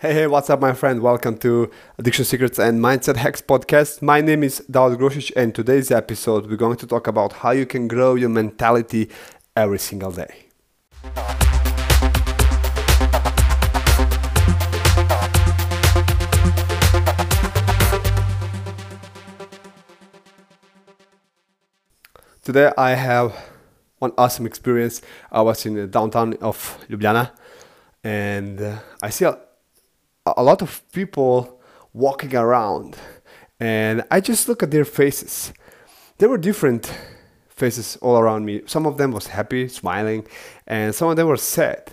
Hey, hey, what's up, my friend? Welcome to Addiction Secrets and Mindset Hacks podcast. My name is Daud Grosic, and today's episode, we're going to talk about how you can grow your mentality every single day. Today, I have one awesome experience. I was in the downtown of Ljubljana, and uh, I see a a lot of people walking around and I just look at their faces. There were different faces all around me. Some of them was happy, smiling, and some of them were sad.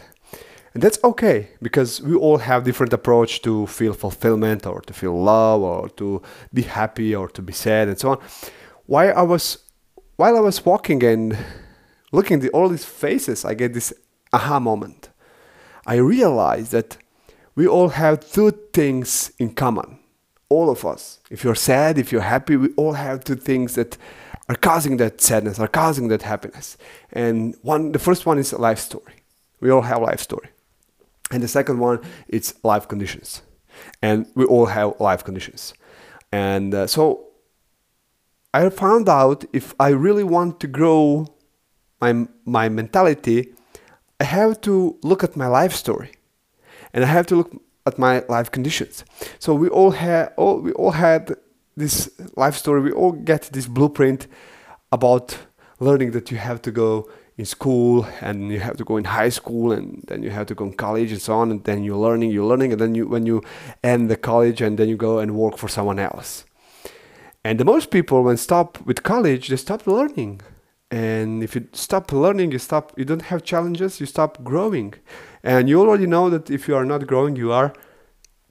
And that's okay because we all have different approach to feel fulfillment or to feel love or to be happy or to be sad and so on. While I was while I was walking and looking at all these faces, I get this aha moment. I realized that we all have two things in common. All of us. If you're sad, if you're happy, we all have two things that are causing that sadness, are causing that happiness. And one, the first one is a life story. We all have life story. And the second one, it's life conditions. And we all have life conditions. And uh, so I found out if I really want to grow my, my mentality, I have to look at my life story and I have to look at my life conditions. So we all had all we all had this life story. We all get this blueprint about learning that you have to go in school and you have to go in high school and then you have to go in college and so on and then you're learning you're learning and then you when you end the college and then you go and work for someone else and the most people when stop with college they stop learning and if you stop learning you stop you don't have challenges you stop growing. And you already know that if you are not growing you are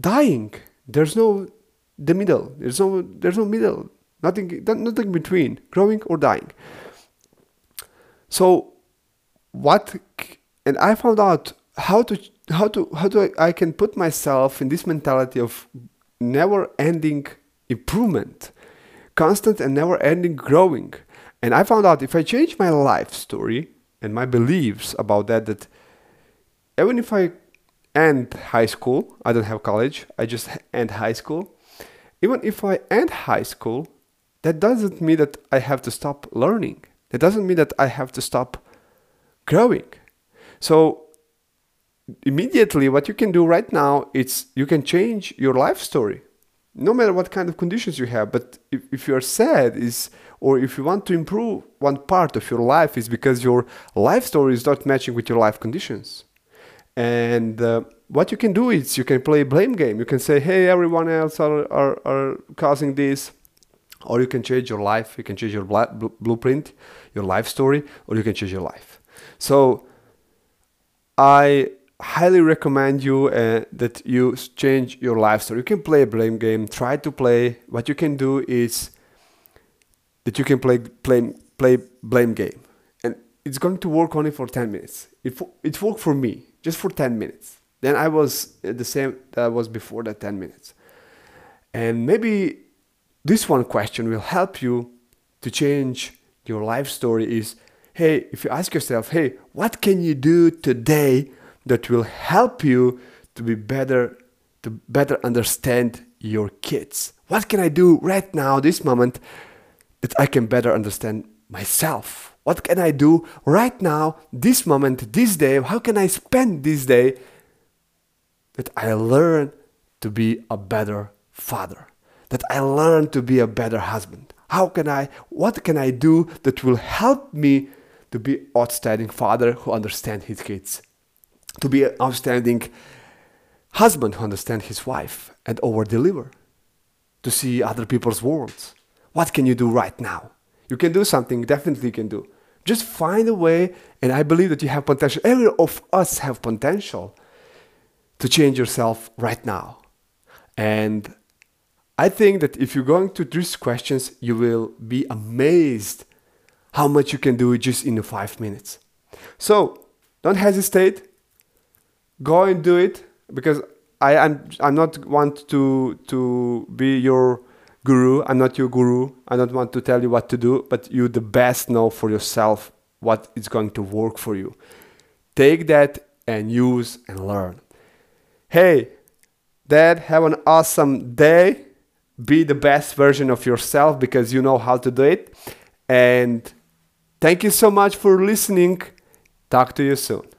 dying. There's no the middle. There's no there's no middle. Nothing nothing between growing or dying. So what and i found out how to how to how to i can put myself in this mentality of never ending improvement. Constant and never ending growing and I found out if I change my life story and my beliefs about that, that even if I end high school, I don't have college, I just end high school. Even if I end high school, that doesn't mean that I have to stop learning. That doesn't mean that I have to stop growing. So immediately what you can do right now is you can change your life story no matter what kind of conditions you have but if, if you're sad is or if you want to improve one part of your life is because your life story is not matching with your life conditions. And uh, what you can do is you can play blame game. You can say hey everyone else are, are, are causing this or you can change your life. You can change your bl- blueprint your life story or you can change your life. So i highly recommend you uh, that you change your life story. You can play a blame game. Try to play. What you can do is that you can play play play blame game, and it's going to work only for ten minutes. It it worked for me just for ten minutes. Then I was the same that I was before that ten minutes, and maybe this one question will help you to change your life story. Is hey, if you ask yourself, hey, what can you do today? That will help you to be better to better understand your kids. What can i do right now this moment that i can better understand myself? What can i do right now this moment this day? How can i spend this day that i learn to be a better father? That i learn to be a better husband? How can i what can i do that will help me to be outstanding father who understand his kids to be an outstanding husband who understands his wife and over deliver, to see other people's worlds. What can you do right now? You can do something, definitely can do. Just find a way, and I believe that you have potential. Every of us have potential to change yourself right now. And I think that if you're going to these questions, you will be amazed how much you can do just in five minutes. So don't hesitate go and do it because I am I'm not want to to be your guru. I'm not your guru. I don't want to tell you what to do, but you the best know for yourself what is going to work for you. Take that and use and learn. Hey, Dad, have an awesome day. Be the best version of yourself because you know how to do it. And thank you so much for listening. Talk to you soon.